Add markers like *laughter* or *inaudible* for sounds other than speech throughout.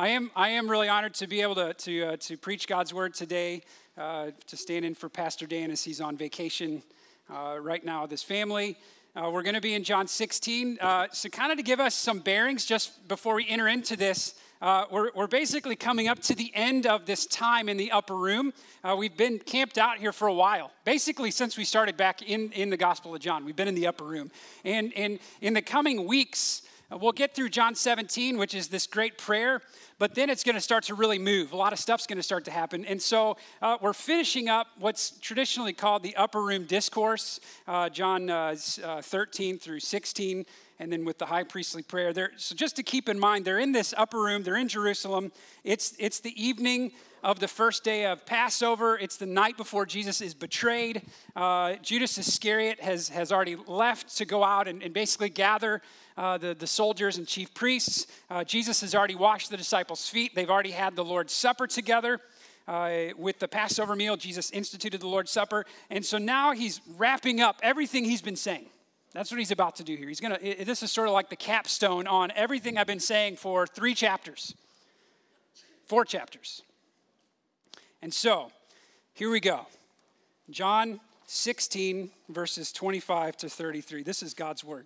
I am, I am really honored to be able to, to, uh, to preach God's word today, uh, to stand in for Pastor Dan as he's on vacation uh, right now with his family. Uh, we're going to be in John 16. Uh, so, kind of to give us some bearings just before we enter into this, uh, we're, we're, basically coming up to the end of this time in the upper room. Uh, we've been camped out here for a while, basically since we started back in, in the Gospel of John. We've been in the upper room. And, and in the coming weeks, uh, we'll get through John 17, which is this great prayer, but then it's going to start to really move. A lot of stuff's going to start to happen. And so uh, we're finishing up what's traditionally called the upper room discourse, uh, John uh, uh 13 through 16 and then with the high priestly prayer. There, so just to keep in mind, they're in this upper room, they're in Jerusalem. It's, it's the evening of the first day of Passover. It's the night before Jesus is betrayed. Uh, Judas Iscariot has, has already left to go out and, and basically gather uh, the, the soldiers and chief priests. Uh, Jesus has already washed the disciples' feet. They've already had the Lord's Supper together. Uh, with the Passover meal, Jesus instituted the Lord's Supper. And so now he's wrapping up everything he's been saying. That's what he's about to do here. He's going to, this is sort of like the capstone on everything I've been saying for three chapters, four chapters. And so, here we go. John 16, verses 25 to 33. This is God's word.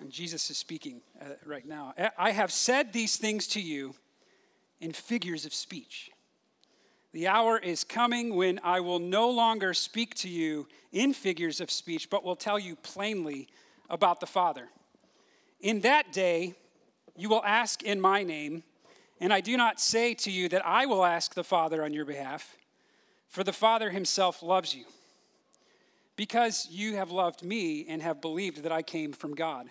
And Jesus is speaking uh, right now. I have said these things to you in figures of speech. The hour is coming when I will no longer speak to you in figures of speech, but will tell you plainly about the Father. In that day, you will ask in my name, and I do not say to you that I will ask the Father on your behalf, for the Father himself loves you, because you have loved me and have believed that I came from God.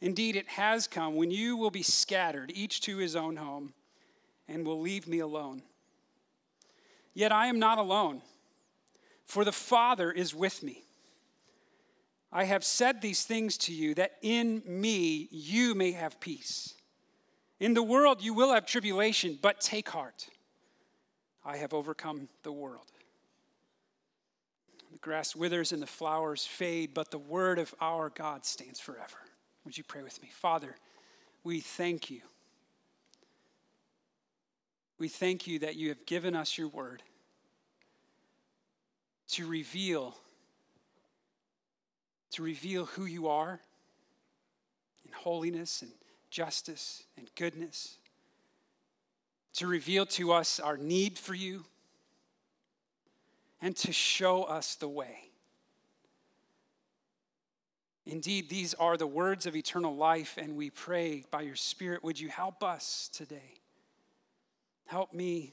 Indeed, it has come when you will be scattered, each to his own home, and will leave me alone. Yet I am not alone for the Father is with me. I have said these things to you that in me you may have peace. In the world you will have tribulation, but take heart. I have overcome the world. The grass withers and the flowers fade, but the word of our God stands forever. Would you pray with me? Father, we thank you. We thank you that you have given us your word to reveal to reveal who you are in holiness and justice and goodness to reveal to us our need for you and to show us the way Indeed, these are the words of eternal life, and we pray by your Spirit, would you help us today? Help me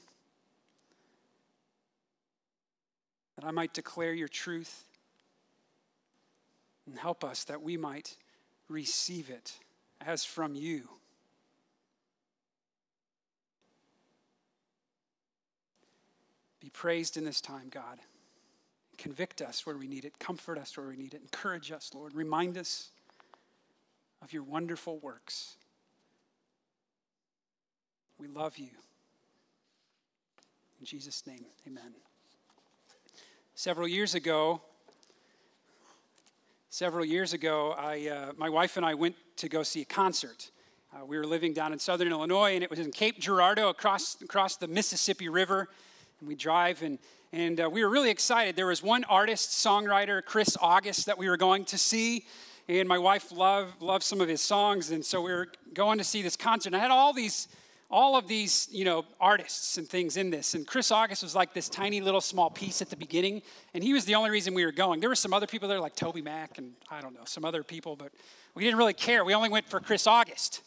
that I might declare your truth. And help us that we might receive it as from you. Be praised in this time, God. Convict us where we need it, comfort us where we need it, encourage us, Lord. Remind us of your wonderful works. We love you. In Jesus' name, amen several years ago, several years ago, I, uh, my wife and I went to go see a concert. Uh, we were living down in southern Illinois, and it was in Cape Girardeau across, across the Mississippi River. And we drive, and, and uh, we were really excited. There was one artist, songwriter, Chris August, that we were going to see. And my wife loved, loved some of his songs, and so we were going to see this concert. And I had all these all of these, you know, artists and things in this. And Chris August was like this tiny little small piece at the beginning, and he was the only reason we were going. There were some other people there, like TobyMac and I don't know, some other people, but we didn't really care. We only went for Chris August.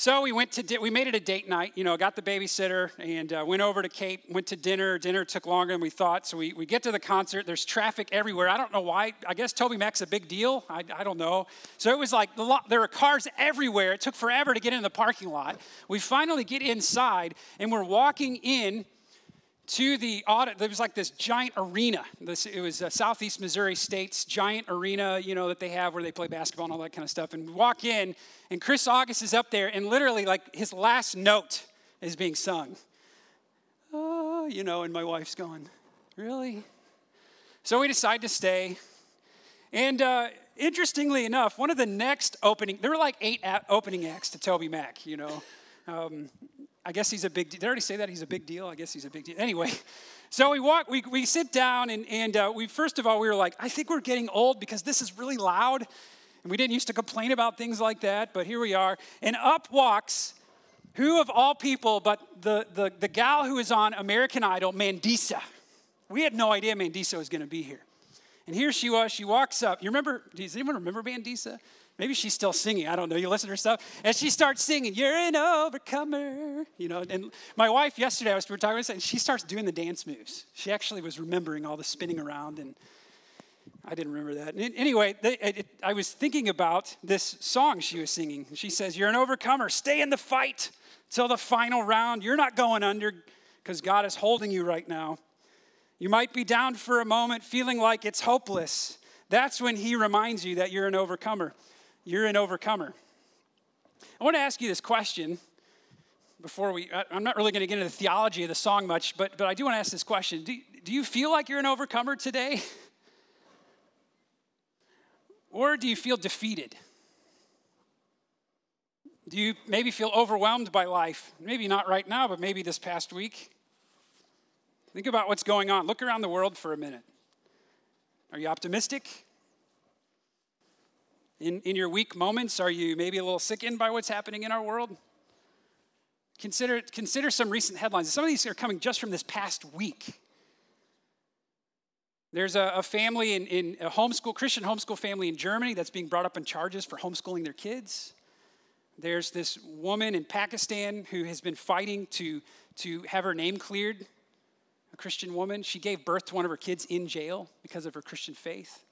So we went to di- we made it a date night. You know, got the babysitter and uh, went over to Cape. Went to dinner. Dinner took longer than we thought. So we, we get to the concert. There's traffic everywhere. I don't know why. I guess TobyMac's a big deal. I, I don't know. So it was like the lot, there were cars everywhere. It took forever to get in the parking lot. We finally get inside and we're walking in to the audit. There was like this giant arena. This, it was uh, Southeast Missouri State's giant arena, you know, that they have where they play basketball and all that kind of stuff. And we walk in, and Chris August is up there, and literally, like, his last note is being sung. Oh, you know, and my wife's going, Really? So we decide to stay. And uh, interestingly enough, one of the next opening, there were like eight opening acts to TobyMac, you know. Um, I guess he's a big deal. Did I already say that? He's a big deal? I guess he's a big deal. Anyway, *laughs* so we walk, we, we sit down, and, and uh, we, first of all, we were like, I think we're getting old because this is really loud. And we didn't used to complain about things like that, but here we are. And up walks, who of all people but the, the, the gal who is on American Idol, Mandisa. We had no idea Mandisa was going to be here. And here she was. She walks up. You remember? Does anyone remember Mandisa? Maybe she's still singing. I don't know. You listen to her stuff. And she starts singing, You're an overcomer. You know, and my wife yesterday, I was we were talking about this, and she starts doing the dance moves. She actually was remembering all the spinning around, and I didn't remember that. And anyway, it, it, I was thinking about this song she was singing. She says, You're an overcomer. Stay in the fight till the final round. You're not going under because God is holding you right now. You might be down for a moment, feeling like it's hopeless. That's when He reminds you that you're an overcomer you're an overcomer. I want to ask you this question before we, I'm not really going to get into the theology of the song much, but, but I do want to ask this question. Do, do you feel like you're an overcomer today? *laughs* Or do you feel defeated? Do you maybe feel overwhelmed by life? Maybe not right now, but maybe this past week. Think about what's going on. Look around the world for a minute. Are you optimistic? In, in your weak moments, are you maybe a little sickened by what's happening in our world? Consider, consider some recent headlines. Some of these are coming just from this past week. There's a, a family in, in a homeschool, Christian homeschool family in Germany that's being brought up on charges for homeschooling their kids. There's this woman in Pakistan who has been fighting to, to have her name cleared, a Christian woman. She gave birth to one of her kids in jail because of her Christian faith.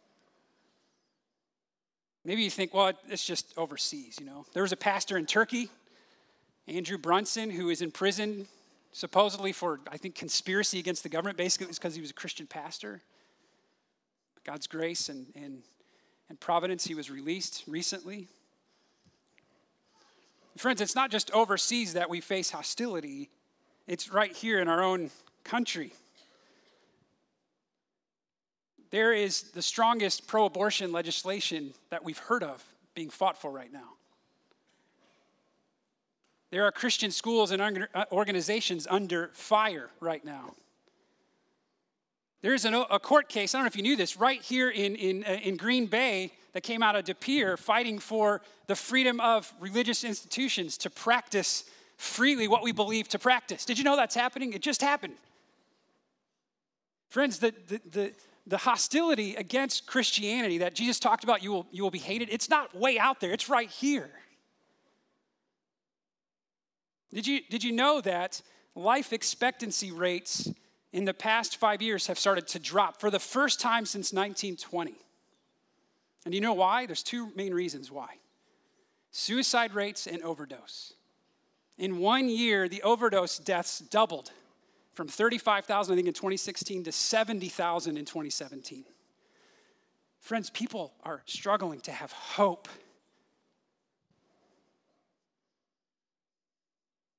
Maybe you think, well, it's just overseas, you know. There was a pastor in Turkey, Andrew Brunson, who is in prison supposedly for, I think, conspiracy against the government. Basically, it's because he was a Christian pastor. God's grace and, and, and providence, he was released recently. Friends, it's not just overseas that we face hostility, it's right here in our own country there is the strongest pro abortion legislation that we've heard of being fought for right now. There are Christian schools and uh, organizations under fire right now. There's a court case, I don't know if you knew this, right here in, in, uh, in Green Bay that came out of De Pere fighting for the freedom of religious institutions to practice freely what we believe to practice. Did you know that's happening? It just happened. Friends, the, the, the, the hostility against Christianity that Jesus talked about, you will, you will be hated, it's not way out there, it's right here. Did you, did you know that life expectancy rates in the past five years have started to drop for the first time since 1920? And you know why? There's two main reasons why suicide rates and overdose. In one year, the overdose deaths doubled from 35,000, I think, in 2016 to 70,000 in 2017. Friends, people are struggling to have hope.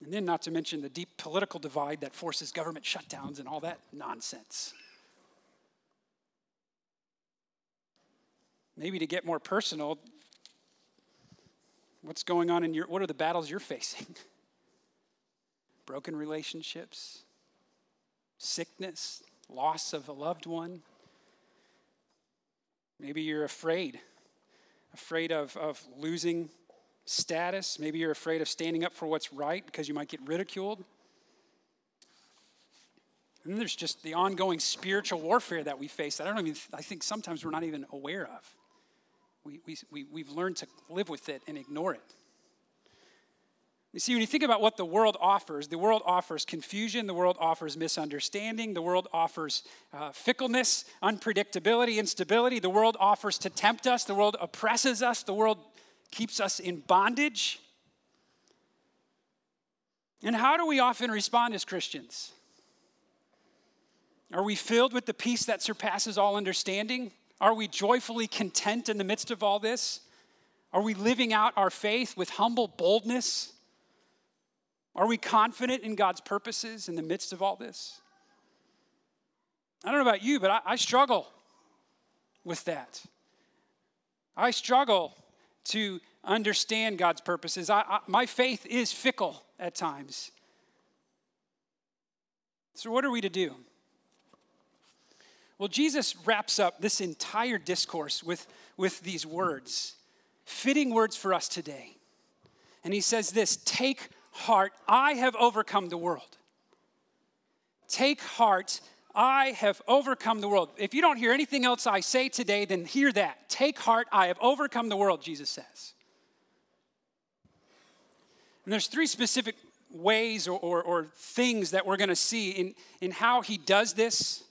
And then, not to mention the deep political divide that forces government shutdowns and all that nonsense. Maybe to get more personal, what's going on in your, what are the battles you're facing? *laughs* Broken relationships, sickness, loss of a loved one. Maybe you're afraid, afraid of, of losing status. Maybe you're afraid of standing up for what's right because you might get ridiculed. And then there's just the ongoing spiritual warfare that we face that I don't even, I think sometimes we're not even aware of. We, we, we, we've learned to live with it and ignore it. You see, when you think about what the world offers, the world offers confusion, the world offers misunderstanding, the world offers uh, fickleness, unpredictability, instability, the world offers to tempt us, the world oppresses us, the world keeps us in bondage. And how do we often respond as Christians? Are we filled with the peace that surpasses all understanding? Are we joyfully content in the midst of all this? Are we living out our faith with humble boldness? Are we confident in God's purposes in the midst of all this? I don't know about you, but I, I struggle with that. I struggle to understand God's purposes. I, I, my faith is fickle at times. So, what are we to do? Well, Jesus wraps up this entire discourse with, with these words, fitting words for us today. And he says this Take heart, I have overcome the world. Take heart, I have overcome the world. If you don't hear anything else I say today, then hear that. Take heart, I have overcome the world, Jesus says. And there's three specific ways or, or, or things that we're going to see in, in how he does this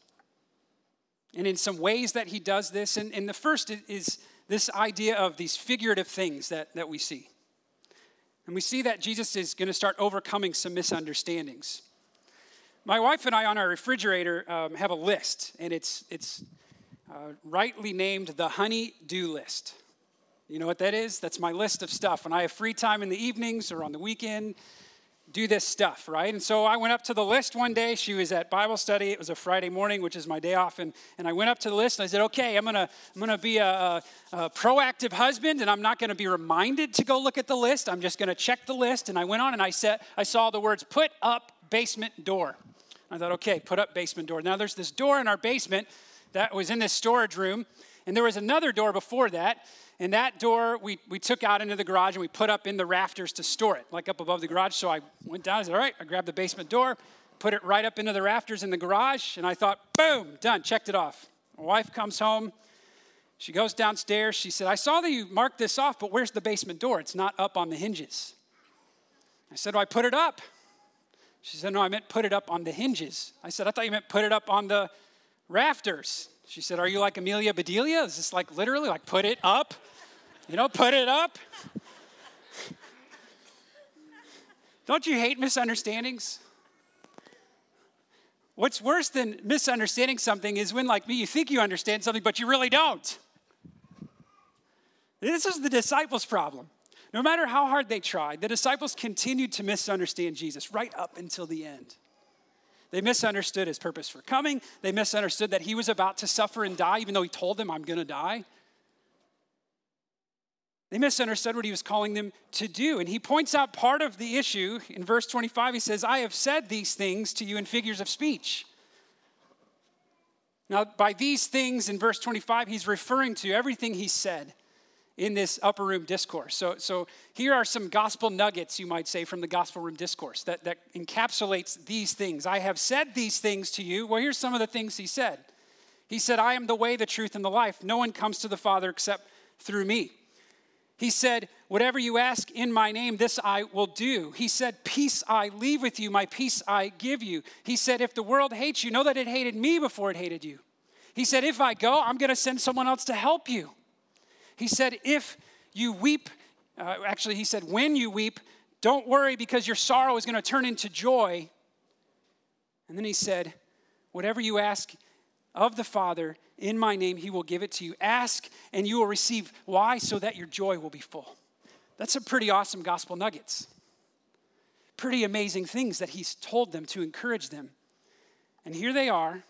and in some ways that he does this. And, and the first is this idea of these figurative things that, that we see. And we see that Jesus is going to start overcoming some misunderstandings. My wife and I on our refrigerator um, have a list, and it's, it's uh, rightly named the honey do list. You know what that is? That's my list of stuff. When I have free time in the evenings or on the weekend, do this stuff, right? And so I went up to the list one day. She was at Bible study. It was a Friday morning, which is my day off. And, and I went up to the list and I said, okay, I'm going to I'm gonna be a, a, a proactive husband and I'm not going to be reminded to go look at the list. I'm just going to check the list. And I went on and I, said, I saw the words, put up basement door. I thought, okay, put up basement door. Now there's this door in our basement that was in this storage room. And there was another door before that and that door we, we took out into the garage and we put up in the rafters to store it, like up above the garage. So I went down, I said, all right, I grabbed the basement door, put it right up into the rafters in the garage, and I thought, boom, done, checked it off. My wife comes home. She goes downstairs. She said, I saw that you marked this off, but where's the basement door? It's not up on the hinges. I said, Well, I put it up. She said, No, I meant put it up on the hinges. I said, I thought you meant put it up on the rafters. She said, Are you like Amelia Bedelia? Is this like literally like put it up? You know, put it up? Don't you hate misunderstandings? What's worse than misunderstanding something is when, like me, you think you understand something, but you really don't. This is the disciples' problem. No matter how hard they tried, the disciples continued to misunderstand Jesus right up until the end. They misunderstood his purpose for coming. They misunderstood that he was about to suffer and die, even though he told them, I'm going to die. They misunderstood what he was calling them to do. And he points out part of the issue in verse 25. He says, I have said these things to you in figures of speech. Now, by these things in verse 25, he's referring to everything he said in this upper room discourse. So, so here are some gospel nuggets, you might say, from the gospel room discourse that, that encapsulates these things. I have said these things to you. Well, here's some of the things he said. He said, I am the way, the truth, and the life. No one comes to the Father except through me. He said, Whatever you ask in my name, this I will do. He said, Peace I leave with you, my peace I give you. He said, If the world hates you, know that it hated me before it hated you. He said, If I go, I'm going to send someone else to help you. He said, If you weep, uh, actually, he said, When you weep, don't worry because your sorrow is going to turn into joy. And then he said, Whatever you ask of the Father in my name, he will give it to you. Ask and you will receive. Why? So that your joy will be full. That's some pretty awesome gospel nuggets. Pretty amazing things that he's told them to encourage them. And here they are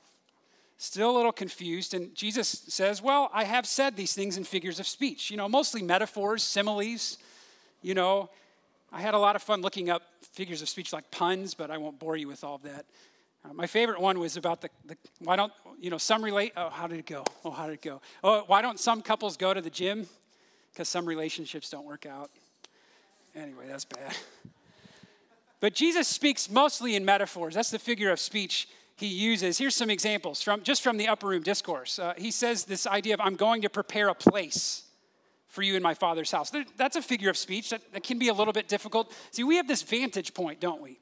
still a little confused. And Jesus says, Well, I have said these things in figures of speech, you know, mostly metaphors, similes. You know, I had a lot of fun looking up figures of speech like puns, but I won't bore you with all of that. Uh, my favorite one was about the, the, why don't, you know, some relate, oh, how did it go? Oh, how did it go? Oh, why don't some couples go to the gym? Because some relationships don't work out. Anyway, that's bad. *laughs* But Jesus speaks mostly in metaphors. That's the figure of speech he uses. Here's some examples from just from the upper room discourse. Uh, he says this idea of I'm going to prepare a place for you in my Father's house. That's a figure of speech that, that can be a little bit difficult. See, we have this vantage point, don't we?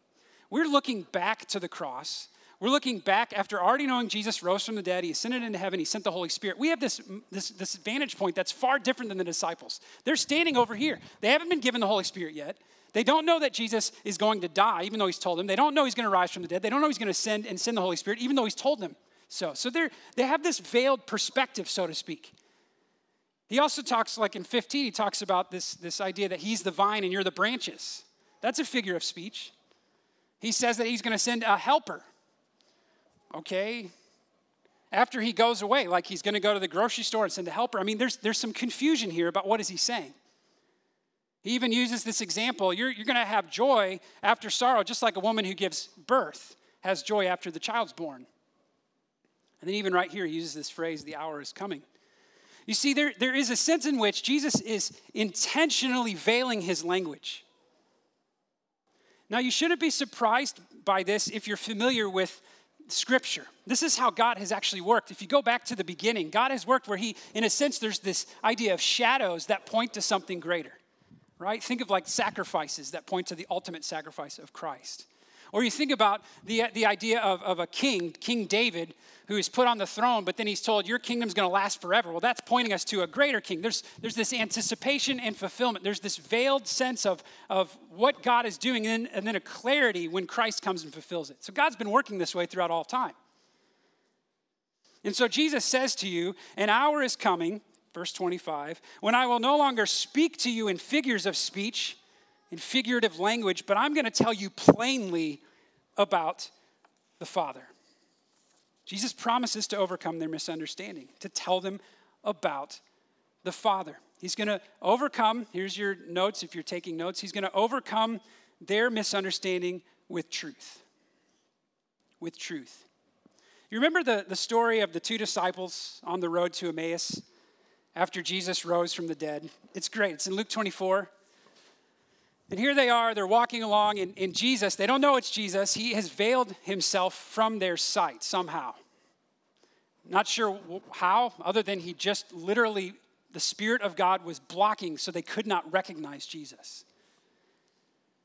We're looking back to the cross. We're looking back after already knowing Jesus rose from the dead, he ascended into heaven, he sent the Holy Spirit. We have this, this, this vantage point that's far different than the disciples. They're standing over here. They haven't been given the Holy Spirit yet. They don't know that Jesus is going to die, even though he's told them. They don't know he's going to rise from the dead. They don't know he's going to send and send the Holy Spirit, even though he's told them so. So they they have this veiled perspective, so to speak. He also talks, like in 15, he talks about this, this idea that he's the vine and you're the branches. That's a figure of speech. He says that he's going to send a helper. Okay. After he goes away, like he's going to go to the grocery store and send a helper. I mean, there's, there's some confusion here about what is he saying. He even uses this example you're, you're going to have joy after sorrow, just like a woman who gives birth has joy after the child's born. And then, even right here, he uses this phrase, the hour is coming. You see, there, there is a sense in which Jesus is intentionally veiling his language. Now, you shouldn't be surprised by this if you're familiar with Scripture. This is how God has actually worked. If you go back to the beginning, God has worked where He, in a sense, there's this idea of shadows that point to something greater right? Think of like sacrifices that point to the ultimate sacrifice of Christ. Or you think about the, the idea of, of a king, King David, who is put on the throne, but then he's told, Your kingdom's gonna last forever. Well, that's pointing us to a greater king. There's, there's this anticipation and fulfillment. There's this veiled sense of, of what God is doing, and then, and then a clarity when Christ comes and fulfills it. So God's been working this way throughout all time. And so Jesus says to you, An hour is coming Verse 25, when I will no longer speak to you in figures of speech, in figurative language, but I'm going to tell you plainly about the Father. Jesus promises to overcome their misunderstanding, to tell them about the Father. He's going to overcome, here's your notes if you're taking notes, he's going to overcome their misunderstanding with truth. With truth. You remember the, the story of the two disciples on the road to Emmaus? After Jesus rose from the dead. It's great. It's in Luke 24. And here they are, they're walking along, and, in Jesus, they don't know it's Jesus. He has veiled himself from their sight somehow. Not sure how, other than he just literally, the Spirit of God was blocking so they could not recognize Jesus.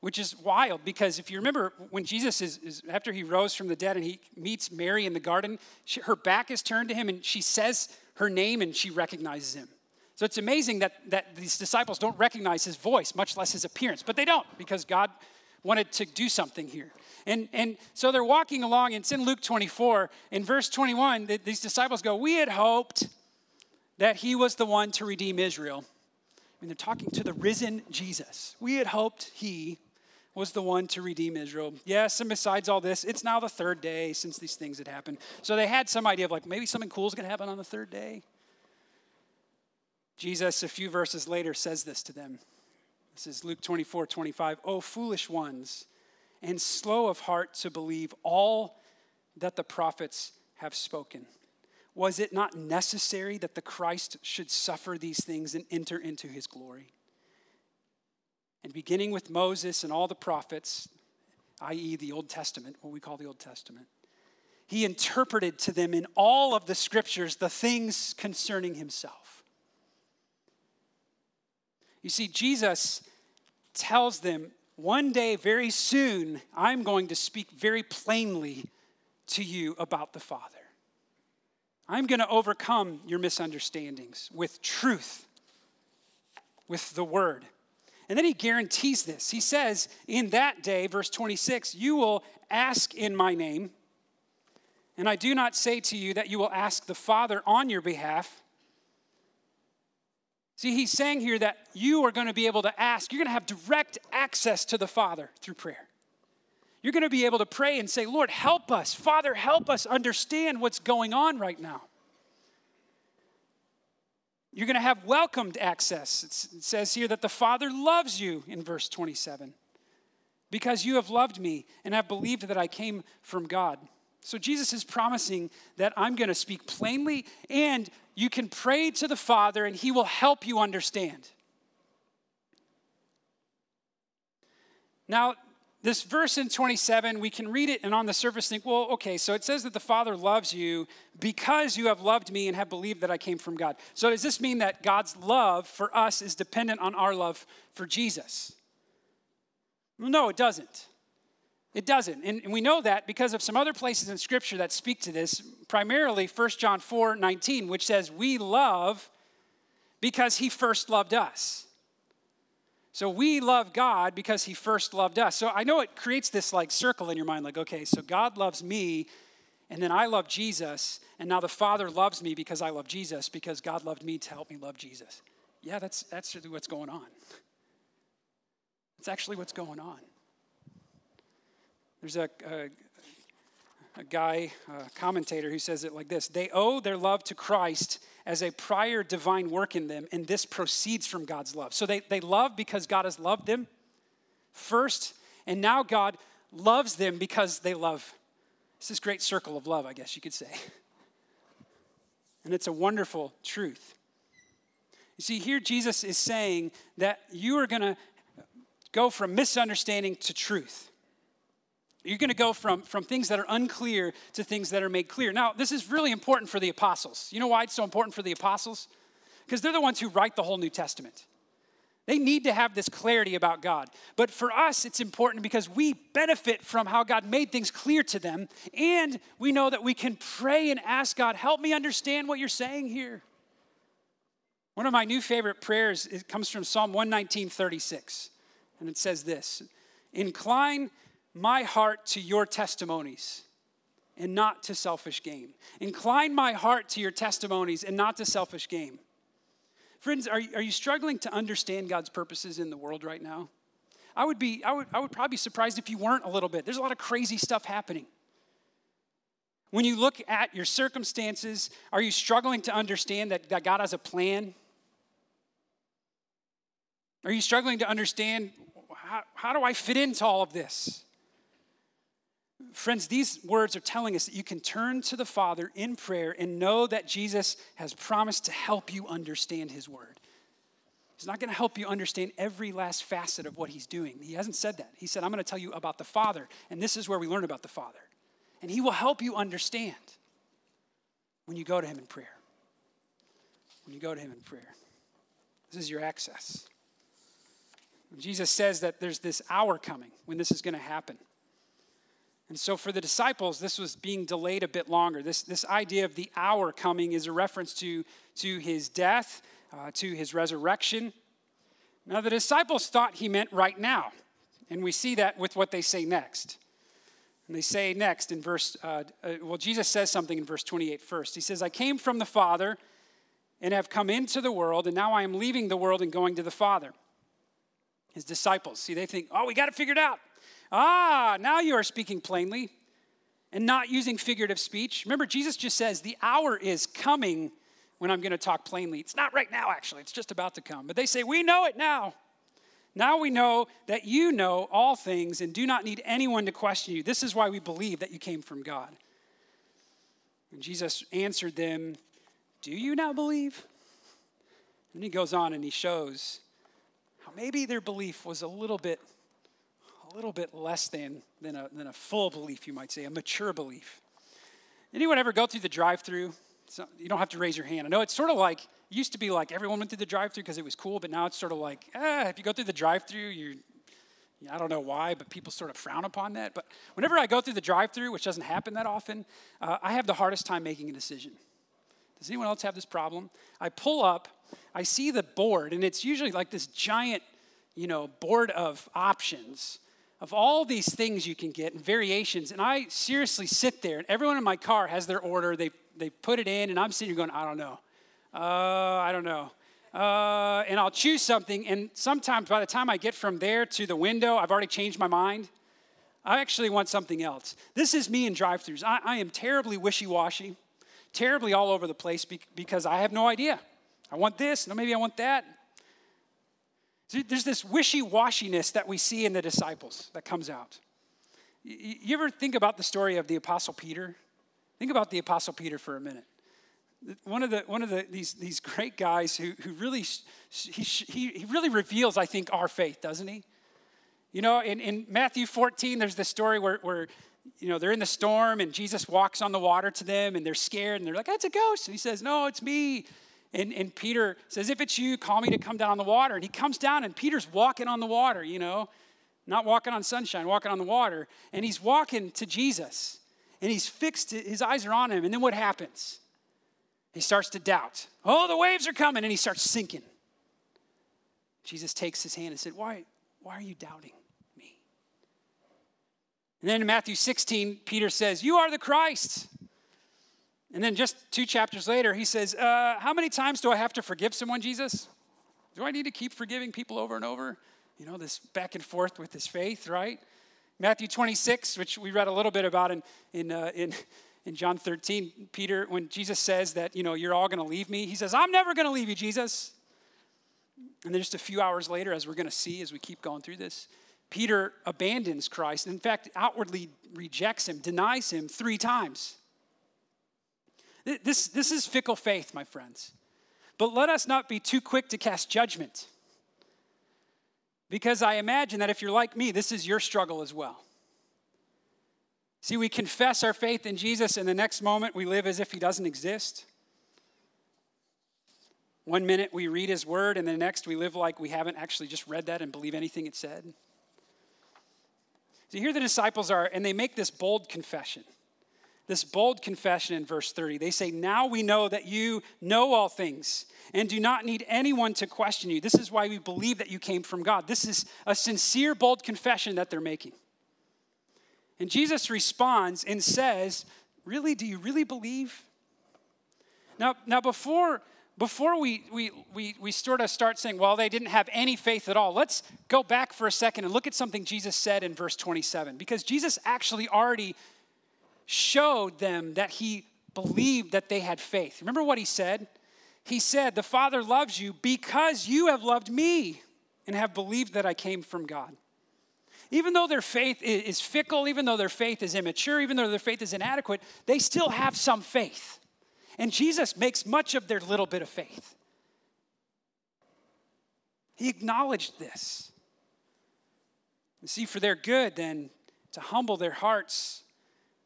Which is wild because if you remember when Jesus is, is after he rose from the dead and he meets Mary in the garden, she, her back is turned to him and she says her name and she recognizes him. So it's amazing that, that these disciples don't recognize his voice, much less his appearance, but they don't because God wanted to do something here. And, and so they're walking along, and it's in Luke 24. In verse 21, the, these disciples go, We had hoped that he was the one to redeem Israel. I mean, they're talking to the risen Jesus. We had hoped he was the one to redeem Israel. Yes, and besides all this, it's now the third day since these things had happened. So they had some idea of like maybe something cool is going to happen on the third day. Jesus, a few verses later, says this to them. This is Luke 24, 25. Oh, foolish ones, and slow of heart to believe all that the prophets have spoken. Was it not necessary that the Christ should suffer these things and enter into his glory? And beginning with Moses and all the prophets, i.e., the Old Testament, what we call the Old Testament, he interpreted to them in all of the scriptures the things concerning himself. You see, Jesus tells them, one day, very soon, I'm going to speak very plainly to you about the Father. I'm going to overcome your misunderstandings with truth, with the Word. And then he guarantees this. He says, In that day, verse 26, you will ask in my name. And I do not say to you that you will ask the Father on your behalf. See, he's saying here that you are going to be able to ask, you're going to have direct access to the Father through prayer. You're going to be able to pray and say, Lord, help us. Father, help us understand what's going on right now. You're going to have welcomed access. it says here that the Father loves you in verse 27 because you have loved me and have believed that I came from God. So Jesus is promising that I'm going to speak plainly and you can pray to the Father and he will help you understand. Now, this verse in 27, we can read it and on the surface think, well, okay, so it says that the Father loves you because you have loved me and have believed that I came from God. So does this mean that God's love for us is dependent on our love for Jesus? No, it doesn't. It doesn't. And we know that because of some other places in Scripture that speak to this, primarily 1 John 4 19, which says, We love because he first loved us. So we love God because he first loved us. So I know it creates this like circle in your mind like, okay, so God loves me, and then I love Jesus, and now the Father loves me because I love Jesus, because God loved me to help me love Jesus. Yeah, that's, that's really what's going on. That's actually what's going on. There's a, a, a guy, a commentator, who says it like this They owe their love to Christ as a prior divine work in them, and this proceeds from God's love. So they, they love because God has loved them first, and now God loves them because they love. It's this great circle of love, I guess you could say. *laughs* And it's a wonderful truth. You see, here Jesus is saying that you are going to go from misunderstanding to truth. You're going to go from, from things that are unclear to things that are made clear. Now, this is really important for the apostles. You know why it's so important for the apostles? Because they're the ones who write the whole New Testament. They need to have this clarity about God. But for us, it's important because we benefit from how God made things clear to them. And we know that we can pray and ask God, help me understand what you're saying here. One of my new favorite prayers it comes from Psalm 119, 36. And it says this Incline my heart to your testimonies and not to selfish gain. Incline my heart to your testimonies and not to selfish gain. Friends, are, are you struggling to understand God's purposes in the world right now? I would be, I would, I would probably be surprised if you weren't a little bit. There's a lot of crazy stuff happening. When you look at your circumstances, are you struggling to understand that, that God has a plan? Are you struggling to understand how, how do I fit into all of this? Friends, these words are telling us that you can turn to the Father in prayer and know that Jesus has promised to help you understand His Word. He's not going to help you understand every last facet of what He's doing. He hasn't said that. He said, I'm going to tell you about the Father, and this is where we learn about the Father. And He will help you understand when you go to Him in prayer. When you go to Him in prayer, this is your access. Jesus says that there's this hour coming when this is going to happen. And so for the disciples, this was being delayed a bit longer. This, this idea of the hour coming is a reference to, to his death, uh, to his resurrection. Now, the disciples thought he meant right now. And we see that with what they say next. And they say next in verse, uh, uh, well, Jesus says something in verse 28 first. He says, I came from the Father and have come into the world, and now I am leaving the world and going to the Father. His disciples, see, they think, oh, we got it figured out. Ah, now you are speaking plainly and not using figurative speech. Remember, Jesus just says, The hour is coming when I'm going to talk plainly. It's not right now, actually, it's just about to come. But they say, We know it now. Now we know that you know all things and do not need anyone to question you. This is why we believe that you came from God. And Jesus answered them, Do you now believe? And he goes on and he shows how maybe their belief was a little bit a little bit less than, than, a, than a full belief, you might say, a mature belief. Anyone ever go through the drive through? You don't have to raise your hand. I know it's sort of like, used to be like everyone went through the drive through because it was cool, but now it's sort of like, ah, if you go through the drive through, you I don't know why, but people sort of frown upon that. But whenever I go through the drive through, which doesn't happen that often, uh, I have the hardest time making a decision. Does anyone else have this problem? I pull up, I see the board, and it's usually like this giant, you know, board of options of all these things you can get and variations. And I seriously sit there, and everyone in my car has their order. They, they put it in, and I'm sitting here going, I don't know. Uh, I don't know. Uh, and I'll choose something, and sometimes by the time I get from there to the window, I've already changed my mind. I actually want something else. This is me in drive throughs. I, I, am terribly wishy washy, terribly all over the place because I have no idea. I want this, no, maybe I want that. There's this wishy washiness that we see in the disciples that comes out. You ever think about the story of the Apostle Peter? Think about the Apostle Peter for a minute. One of the one of the these these great guys who who really he, he, really reveals, I think, our faith, doesn't he? You know, in, in Matthew 14, there's this story where, where, you know, they're in the storm and Jesus walks on the water to them and they're scared and they're like, it's a ghost. And he says, no, it's me. And, and Peter says, if it's you, call me to come down on the water. And he comes down and Peter's walking on the water, you know, not walking on sunshine, walking on the water. And he's walking to Jesus and he's fixed, his eyes are on him. And then what happens? He starts to doubt. Oh, the waves are coming. And he starts sinking. Jesus takes his hand and said, Why, why are you doubting me? And then in Matthew 16, Peter says, You are the Christ. And then just two chapters later, he says, uh, How many times do I have to forgive someone, Jesus? Do I need to keep forgiving people over and over? You know, this back and forth with his faith, right? Matthew 26, which we read a little bit about in, in, uh, in, in John 13, Peter, when Jesus says that, you know, you're all going to leave me, he says, I'm never going to leave you, Jesus. And then just a few hours later, as we're going to see as we keep going through this, Peter abandons Christ. In fact, outwardly rejects him, denies him three times. This, this is fickle faith, my friends. But let us not be too quick to cast judgment. Because I imagine that if you're like me, this is your struggle as well. See, we confess our faith in Jesus, and the next moment we live as if he doesn't exist. One minute we read his word, and the next we live like we haven't actually just read that and believe anything it said. So here the disciples are, and they make this bold confession. This bold confession in verse 30. They say, Now we know that you know all things and do not need anyone to question you. This is why we believe that you came from God. This is a sincere, bold confession that they're making. And Jesus responds and says, Really? Do you really believe? Now, now before before we, we, we, we sort of start saying, well, they didn't have any faith at all, let's go back for a second and look at something Jesus said in verse 27. Because Jesus actually already showed them that he believed that they had faith. Remember what he said? He said, The Father loves you because you have loved me and have believed that I came from God. Even though their faith is fickle, even though their faith is immature, even though their faith is inadequate, they still have some faith. And Jesus makes much of their little bit of faith. He acknowledged this. You see, for their good, then, to humble their hearts,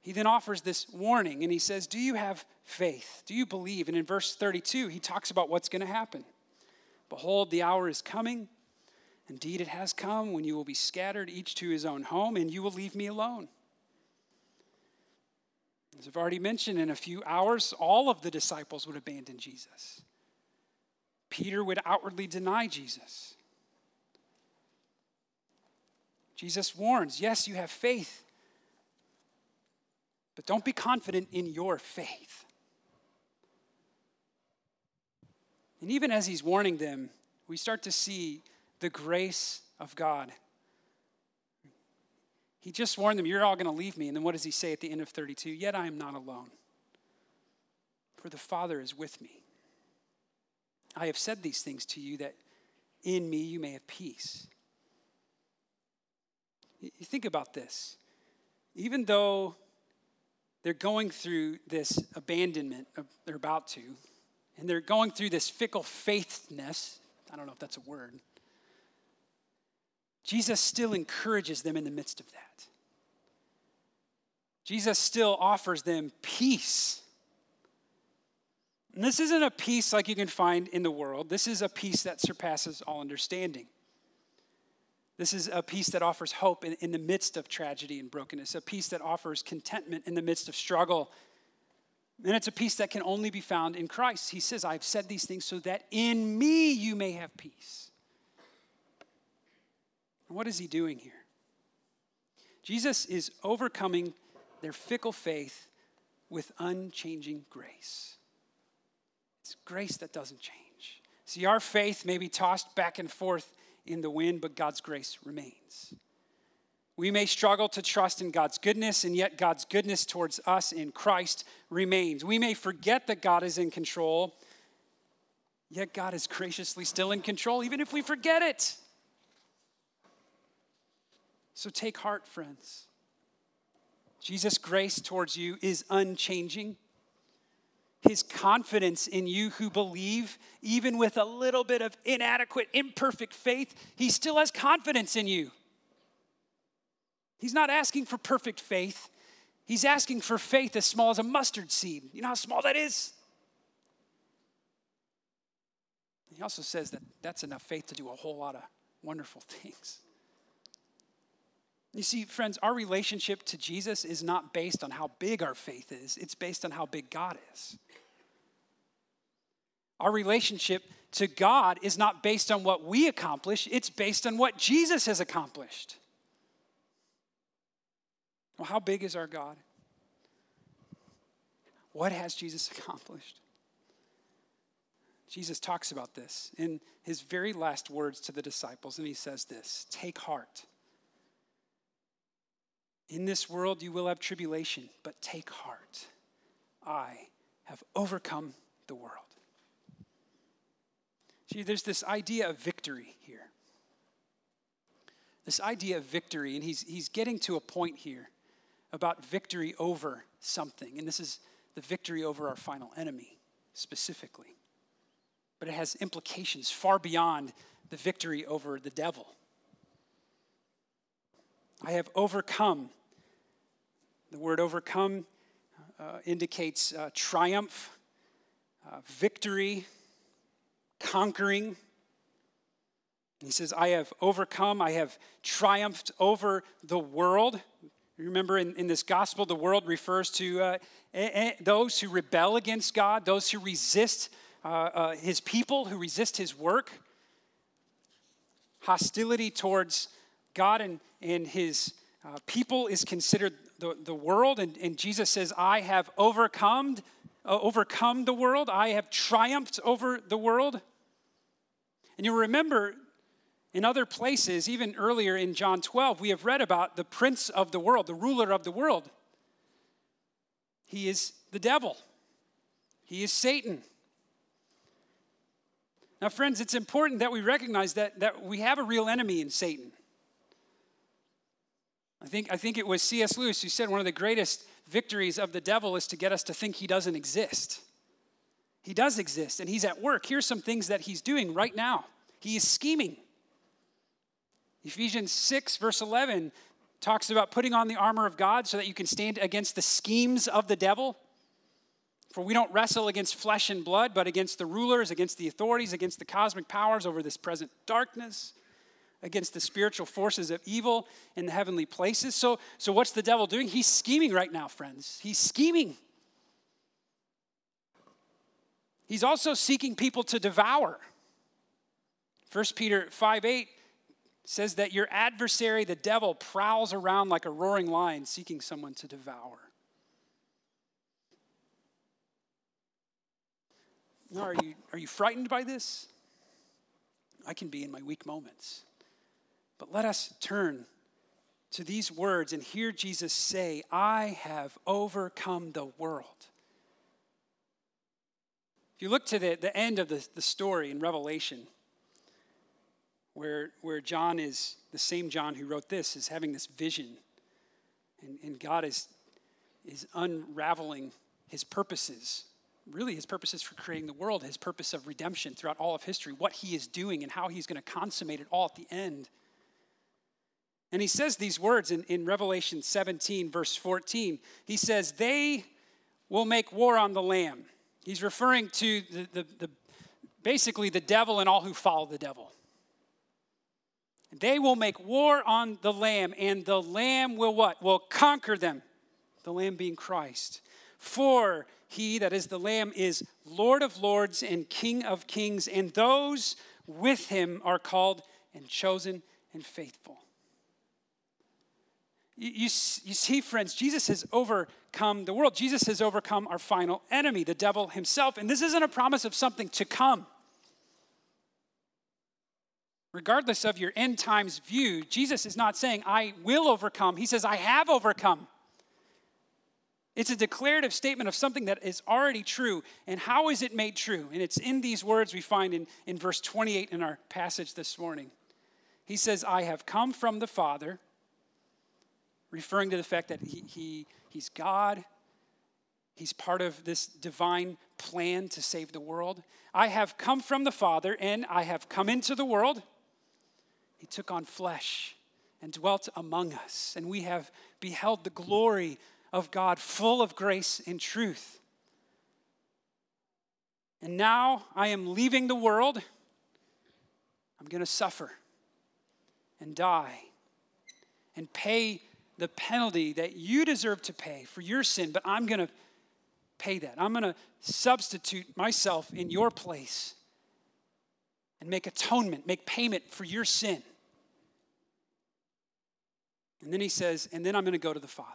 he then offers this warning and he says, Do you have faith? Do you believe? And in verse 32, he talks about what's going to happen. Behold, the hour is coming. Indeed, it has come when you will be scattered, each to his own home, and you will leave me alone. As I've already mentioned, in a few hours, all of the disciples would abandon Jesus. Peter would outwardly deny Jesus. Jesus warns yes, you have faith, but don't be confident in your faith. And even as he's warning them, we start to see the grace of God he just warned them, You're all going to leave me. And then what does he say at the end of 32? Yet I am not alone, for the Father is with me. I have said these things to you that in me you may have peace. You think about this. Even though they're going through this abandonment, they're about to, and they're going through this fickle faithness, I don't know if that's a word Jesus still encourages them in the midst of that. Jesus still offers them peace. And this isn't a peace like you can find in the world. This is a peace that surpasses all understanding. This is a peace that offers hope in, in, the midst of tragedy and brokenness, a peace that offers contentment in the midst of struggle. And it's a peace that can only be found in Christ. He says, I've said these things so that in me you may have peace. What is he doing here? Jesus is overcoming their fickle faith with unchanging grace. It's grace that doesn't change. See, our faith may be tossed back and forth in the wind, but God's grace remains. We may struggle to trust in God's goodness, and yet God's goodness towards us in Christ remains. We may forget that God is in control, yet God is graciously still in control, even if we forget it. So take heart, friends. Jesus' grace towards you is unchanging. His confidence in you who believe, even with a little bit of inadequate, imperfect faith, he still has confidence in you. He's not asking for perfect faith. He's asking for faith as small as a mustard seed. You know how small that is? He also says that that's enough faith to do a whole lot of wonderful *laughs* things. You see, friends, our relationship to Jesus is not based on how big our faith is, it's based on how big God is. Our relationship to God is not based on what we accomplish, it's based on what Jesus has accomplished. Well, how big is our God? What has Jesus *laughs* accomplished? Jesus talks about this in his very last words to the disciples, and he says this Take heart. In this world you will have tribulation, but take heart. I have overcome the world. See, there's this idea of victory here. This idea of victory, and he's, he's getting to a point here about victory over something. And this is the victory over our final enemy specifically. But it has implications far beyond the victory over the devil. I have overcome. The word overcome uh, indicates uh, triumph, uh, victory, conquering. He says, I have overcome, I have triumphed over the world. Remember, in, in this gospel, the world refers to uh, those who rebel against God, those who resist uh, uh, his people, who resist his work. Hostility towards God and, and his uh, people is considered the, the world. And, and Jesus says, I have overcome, uh, overcome the world. I have triumphed over the world. And you'll remember in other places, even earlier in John 12, we have read about the prince of the world, the ruler of the world. He is the devil, he is Satan. Now, friends, it's important that we recognize that, that we have a real enemy in Satan. I think, I think it was C.S. Lewis who said one of the greatest victories of the devil is to get us to think he doesn't exist. He does exist, and he's at work. Here's some things that he's doing right now. He is scheming. Ephesians 6, verse 11, talks about putting on the armor of God so that you can stand against the schemes of the devil. For we don't wrestle against flesh and blood, but against the rulers, against the authorities, against the cosmic powers over this present darkness, against the spiritual forces of evil in the heavenly places. So, so what's the devil doing? He's scheming right now, friends. He's scheming. He's also seeking people to devour. 1 Peter 5 8 says that your adversary, the devil, prowls around like a roaring lion seeking someone to devour. Now, are you, are you frightened by this? I can be in my weak moments. But let us turn to these words and hear Jesus say, I have overcome the world. If you look to the, the end of the, the story in Revelation, where, where John is, the same John who wrote this, is having this vision. And, and God is, is unraveling his purposes, really his purposes for creating the world, his purpose of redemption throughout all of history, what he is doing and how he's going to consummate it all at the end. And he says these words in, in Revelation 17, verse 14. He says, They will make war on the Lamb. He's referring to the, the, the basically the devil and all who follow the devil. They will make war on the Lamb, and the Lamb will what? Will conquer them. The Lamb being Christ. For he, that is the Lamb, is Lord of lords and King of kings, and those with him are called and chosen and faithful. You, you, see, friends, Jesus has overcome the world. Jesus has overcome our final enemy, the devil himself. And this isn't a promise of something to come regardless of your end times view, Jesus is not saying, I will overcome. He says, I have overcome. It's a declarative statement of something that is already true. And how is it made true? And it's in these words we find in, in verse 28 in our passage this morning. He says, I have come from the Father, referring to the fact that he, he, he's God, He's part of this divine plan to save the world. I have come from the Father, and I have come into the world. He took on flesh and dwelt among us, and we have beheld the glory of God, full of grace and truth. And now I am leaving the world. I'm going to suffer and die and pay the penalty that you deserve to pay for your sin, but I'm going to pay that. I'm going to substitute myself in your place and make atonement, make payment for your sin. And then he says, and then I'm going to go to the Father.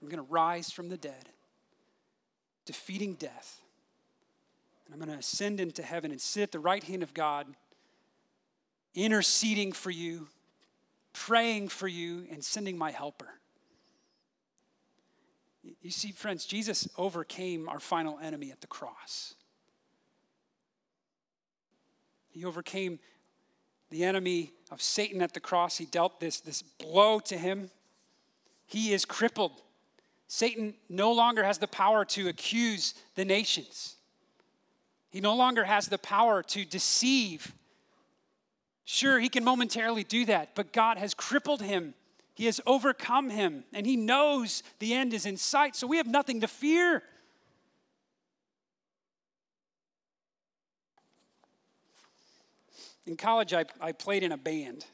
I'm going to rise from the dead, defeating death. And I'm going to ascend into heaven and sit at the right hand of God, interceding for you, praying for you, and sending my helper. You see, friends, Jesus overcame our final enemy at the cross. He overcame the enemy of Satan at the cross. He dealt this, this blow to him. He is crippled. Satan no longer has the power to accuse the nations. He no longer has the power to deceive. Sure, he can momentarily do that, but God has crippled him. He has overcome him, and he knows the end is in sight, so we have nothing to fear. in college, I, I played in a band.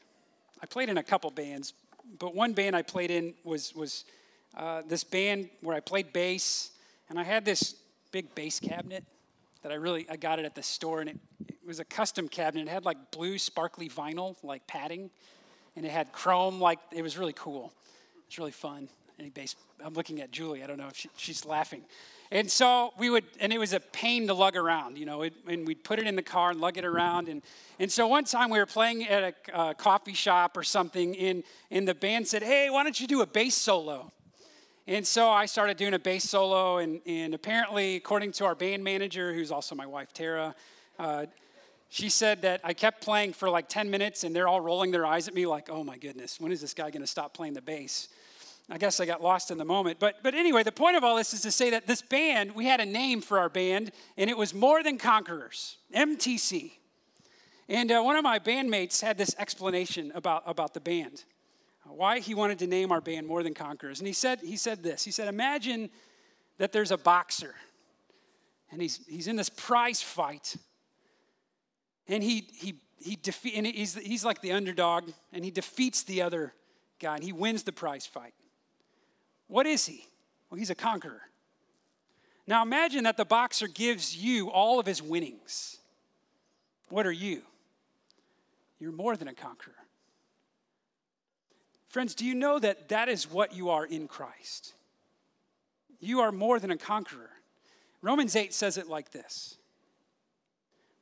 I played in a couple bands, but one band I played in was, was uh, this band where I played bass, and I had this big bass cabinet that I really, I got it at the store, and it, was a custom cabinet. It had like blue sparkly vinyl, like padding, and it had chrome, like, it was really cool. It's really fun. Bass, I'm looking at Julie, I don't know if she, she's laughing. And so we would, and it was a pain to lug around, you know, it, and we'd put it in the car and lug it around. And, and so one time we were playing at a uh, coffee shop or something, and, and the band said, Hey, why don't you do a bass solo? And so I started doing a bass solo, and, and apparently, according to our band manager, who's also my wife, Tara, uh, she said that I kept playing for like 10 minutes, and they're all rolling their eyes at me like, oh my goodness, when is this guy gonna stop playing the bass? I guess I got lost in the moment. But, but anyway, the point of all this is to say that this band, we had a name for our band, and it was More Than Conquerors, MTC. And uh, one of my bandmates had this explanation about, about the band, uh, why he wanted to name our band More Than Conquerors. And he said, he said this He said, Imagine that there's a boxer, and he's, he's in this prize fight, and he, he, he defe- and he's, he's like the underdog, and he defeats the other guy, and he wins the prize fight. What is he? Well, he's a conqueror. Now imagine that the boxer gives you all of his winnings. What are you? You're more than a conqueror. Friends, do you know that that is what you are in Christ? You are more than a conqueror. Romans 8 says it like this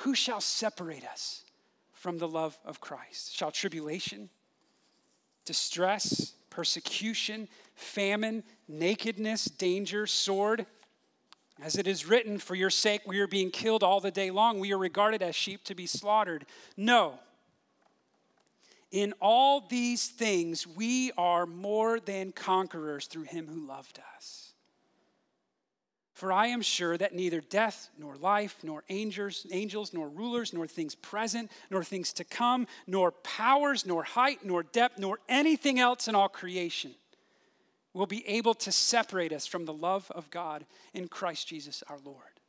Who shall separate us from the love of Christ? Shall tribulation, distress, persecution, famine, nakedness, danger, sword. As it is written, For your sake we are being killed all the day long. We are regarded as sheep to be slaughtered. No. In all these things, we are more than conquerors through him who loved us. For I am sure that neither death, nor life, nor angels, angels, nor rulers, nor things present, nor things to come, nor powers, nor height, nor depth, nor anything else in all creation will be able to separate us from the love of God in Christ Jesus our Lord.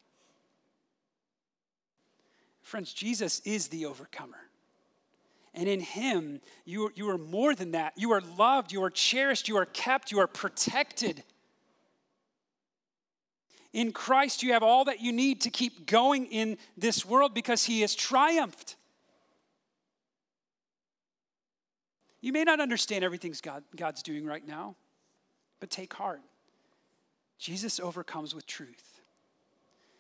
Friends, Jesus is the overcomer. And in Him, you, you are more than that. You are loved, you are cherished, you are kept, you are protected. In Christ, you have all that you need to keep going in this world because He has triumphed. You may not understand everything God, God's doing right now, but take heart. Jesus overcomes with truth.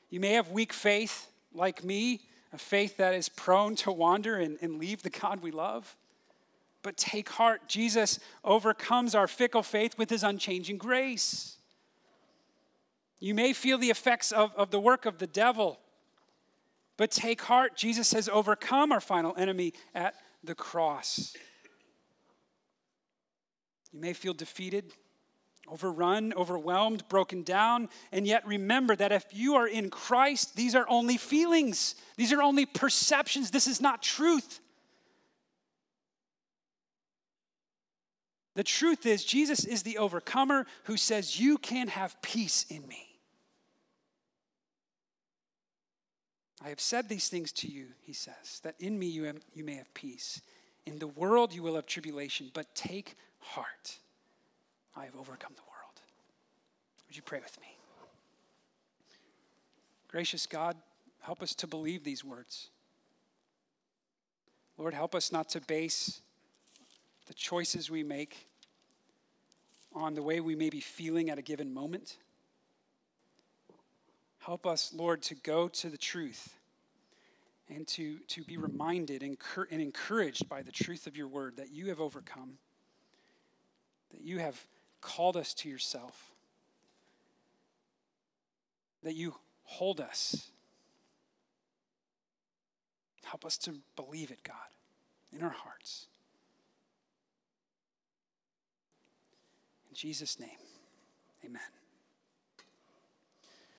You may have weak faith like me, a faith that is prone to wander and, and leave the God we love. But take heart, Jesus overcomes our fickle faith with his unchanging grace. You may feel the effects of, of the work of the devil, but take heart, Jesus has overcome our final enemy at the cross. You may feel defeated, overrun, overwhelmed, broken down, and yet remember that if you are in Christ, these are only feelings, these are only perceptions, this is not truth. The truth is, Jesus is the overcomer who says, You can have peace in me. I have said these things to you, he says, that in me you, have, you may have peace. In the world you will have tribulation, but take heart. I have overcome the world. Would you pray with me? Gracious God, help us to believe these words. Lord, help us not to base the choices we make on the way we may be feeling at a given moment. Help us, Lord, to go to the truth and to, to be reminded and, and encouraged by the truth of your word that you have overcome, that you have called us to yourself, that you hold us. Help us to believe it, God, in our hearts. In Jesus' name, amen.